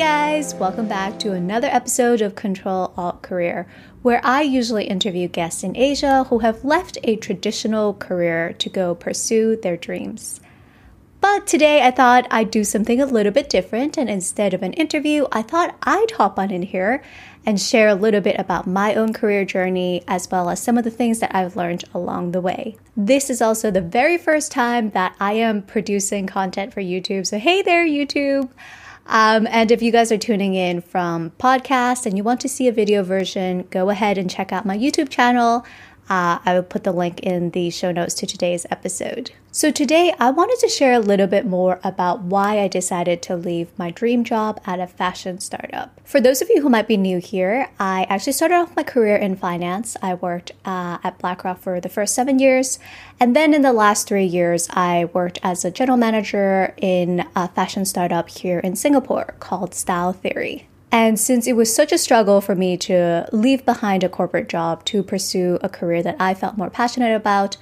guys, welcome back to another episode of Control Alt Career, where I usually interview guests in Asia who have left a traditional career to go pursue their dreams. But today I thought I'd do something a little bit different, and instead of an interview, I thought I'd hop on in here and share a little bit about my own career journey as well as some of the things that I've learned along the way. This is also the very first time that I am producing content for YouTube, so hey there, YouTube! Um, and if you guys are tuning in from podcast and you want to see a video version, go ahead and check out my YouTube channel. Uh, I will put the link in the show notes to today's episode. So, today I wanted to share a little bit more about why I decided to leave my dream job at a fashion startup. For those of you who might be new here, I actually started off my career in finance. I worked uh, at BlackRock for the first seven years, and then in the last three years, I worked as a general manager in a fashion startup here in Singapore called Style Theory. And since it was such a struggle for me to leave behind a corporate job to pursue a career that I felt more passionate about,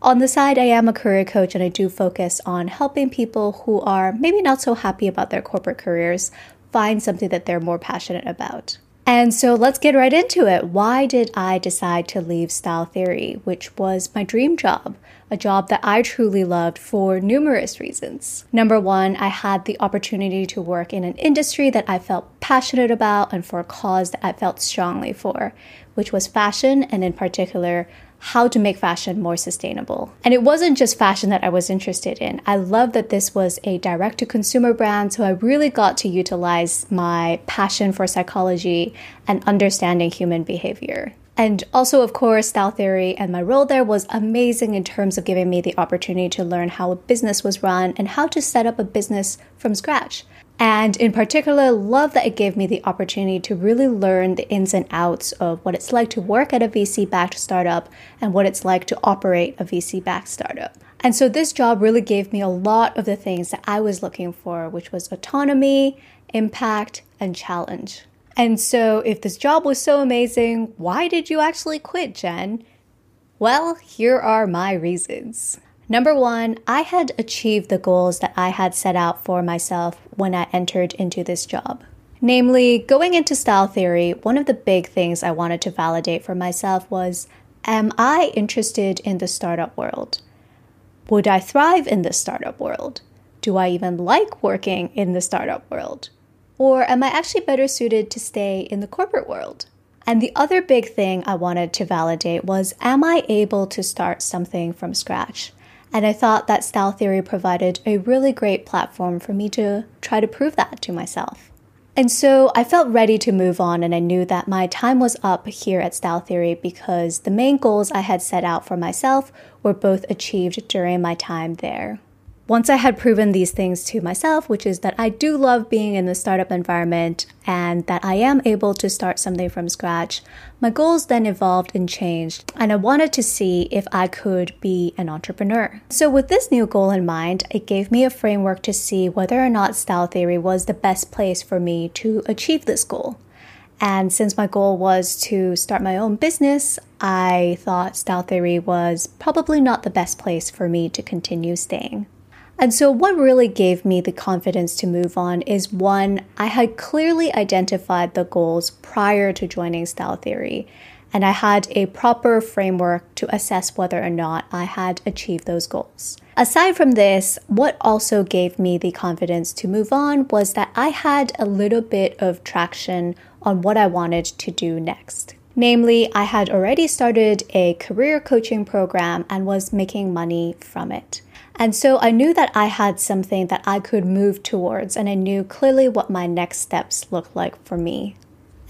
on the side, I am a career coach and I do focus on helping people who are maybe not so happy about their corporate careers find something that they're more passionate about. And so let's get right into it. Why did I decide to leave Style Theory, which was my dream job? a job that I truly loved for numerous reasons. Number one, I had the opportunity to work in an industry that I felt passionate about and for a cause that I felt strongly for, which was fashion and, in particular, how to make fashion more sustainable. And it wasn't just fashion that I was interested in. I love that this was a direct to consumer brand, so I really got to utilize my passion for psychology and understanding human behavior. And also, of course, style theory and my role there was amazing in terms of giving me the opportunity to learn how a business was run and how to set up a business from scratch. And in particular, love that it gave me the opportunity to really learn the ins and outs of what it's like to work at a VC backed startup and what it's like to operate a VC backed startup. And so this job really gave me a lot of the things that I was looking for, which was autonomy, impact, and challenge. And so, if this job was so amazing, why did you actually quit, Jen? Well, here are my reasons. Number one, I had achieved the goals that I had set out for myself when I entered into this job. Namely, going into style theory, one of the big things I wanted to validate for myself was Am I interested in the startup world? Would I thrive in the startup world? Do I even like working in the startup world? Or am I actually better suited to stay in the corporate world? And the other big thing I wanted to validate was Am I able to start something from scratch? And I thought that style theory provided a really great platform for me to try to prove that to myself. And so I felt ready to move on, and I knew that my time was up here at Style Theory because the main goals I had set out for myself were both achieved during my time there once I had proven these things to myself, which is that I do love being in the startup environment and that I am able to start something from scratch, my goals then evolved and changed, and I wanted to see if I could be an entrepreneur. So, with this new goal in mind, it gave me a framework to see whether or not style theory was the best place for me to achieve this goal. And since my goal was to start my own business, I thought style theory was probably not the best place for me to continue staying. And so, what really gave me the confidence to move on is one, I had clearly identified the goals prior to joining Style Theory, and I had a proper framework to assess whether or not I had achieved those goals. Aside from this, what also gave me the confidence to move on was that I had a little bit of traction on what I wanted to do next. Namely, I had already started a career coaching program and was making money from it. And so I knew that I had something that I could move towards, and I knew clearly what my next steps looked like for me.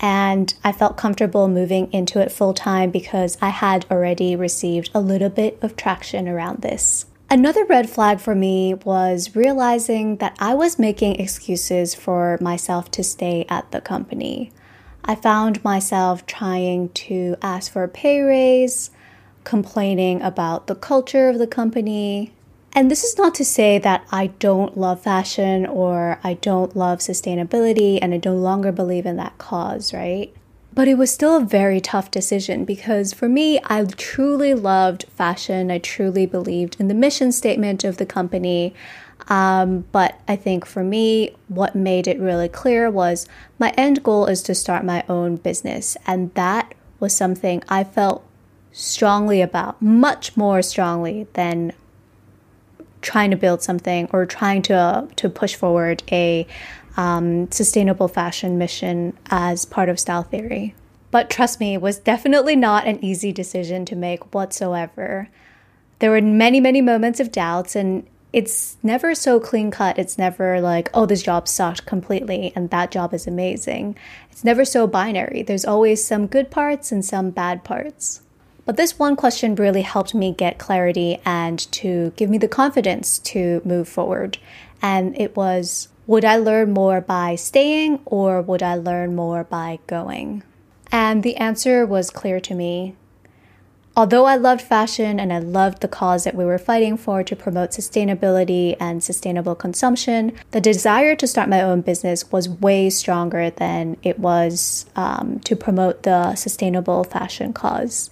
And I felt comfortable moving into it full time because I had already received a little bit of traction around this. Another red flag for me was realizing that I was making excuses for myself to stay at the company. I found myself trying to ask for a pay raise, complaining about the culture of the company, and this is not to say that I don't love fashion or I don't love sustainability and I no longer believe in that cause, right? But it was still a very tough decision because for me, I truly loved fashion. I truly believed in the mission statement of the company. Um, but I think for me, what made it really clear was my end goal is to start my own business. And that was something I felt strongly about, much more strongly than trying to build something or trying to, uh, to push forward a um, sustainable fashion mission as part of style theory. But trust me, it was definitely not an easy decision to make whatsoever. There were many, many moments of doubts, and it's never so clean cut. It's never like, oh, this job sucked completely and that job is amazing. It's never so binary. There's always some good parts and some bad parts. But this one question really helped me get clarity and to give me the confidence to move forward. And it was would I learn more by staying or would I learn more by going? And the answer was clear to me. Although I loved fashion and I loved the cause that we were fighting for to promote sustainability and sustainable consumption, the desire to start my own business was way stronger than it was um, to promote the sustainable fashion cause.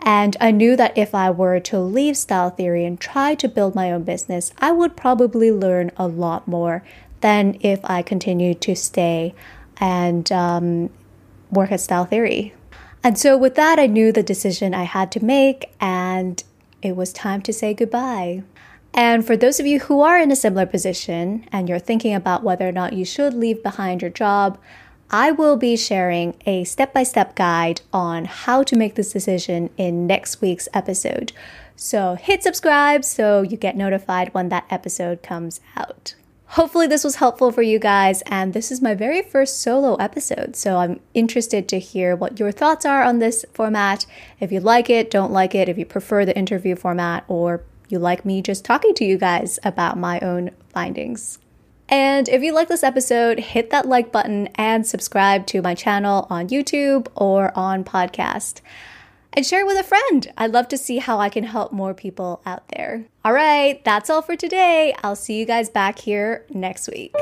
And I knew that if I were to leave style theory and try to build my own business, I would probably learn a lot more than if I continued to stay and um, work at style theory. And so, with that, I knew the decision I had to make, and it was time to say goodbye. And for those of you who are in a similar position and you're thinking about whether or not you should leave behind your job, I will be sharing a step by step guide on how to make this decision in next week's episode. So hit subscribe so you get notified when that episode comes out. Hopefully, this was helpful for you guys, and this is my very first solo episode, so I'm interested to hear what your thoughts are on this format. If you like it, don't like it, if you prefer the interview format, or you like me just talking to you guys about my own findings. And if you like this episode, hit that like button and subscribe to my channel on YouTube or on podcast and share it with a friend. I'd love to see how I can help more people out there. All right, that's all for today. I'll see you guys back here next week.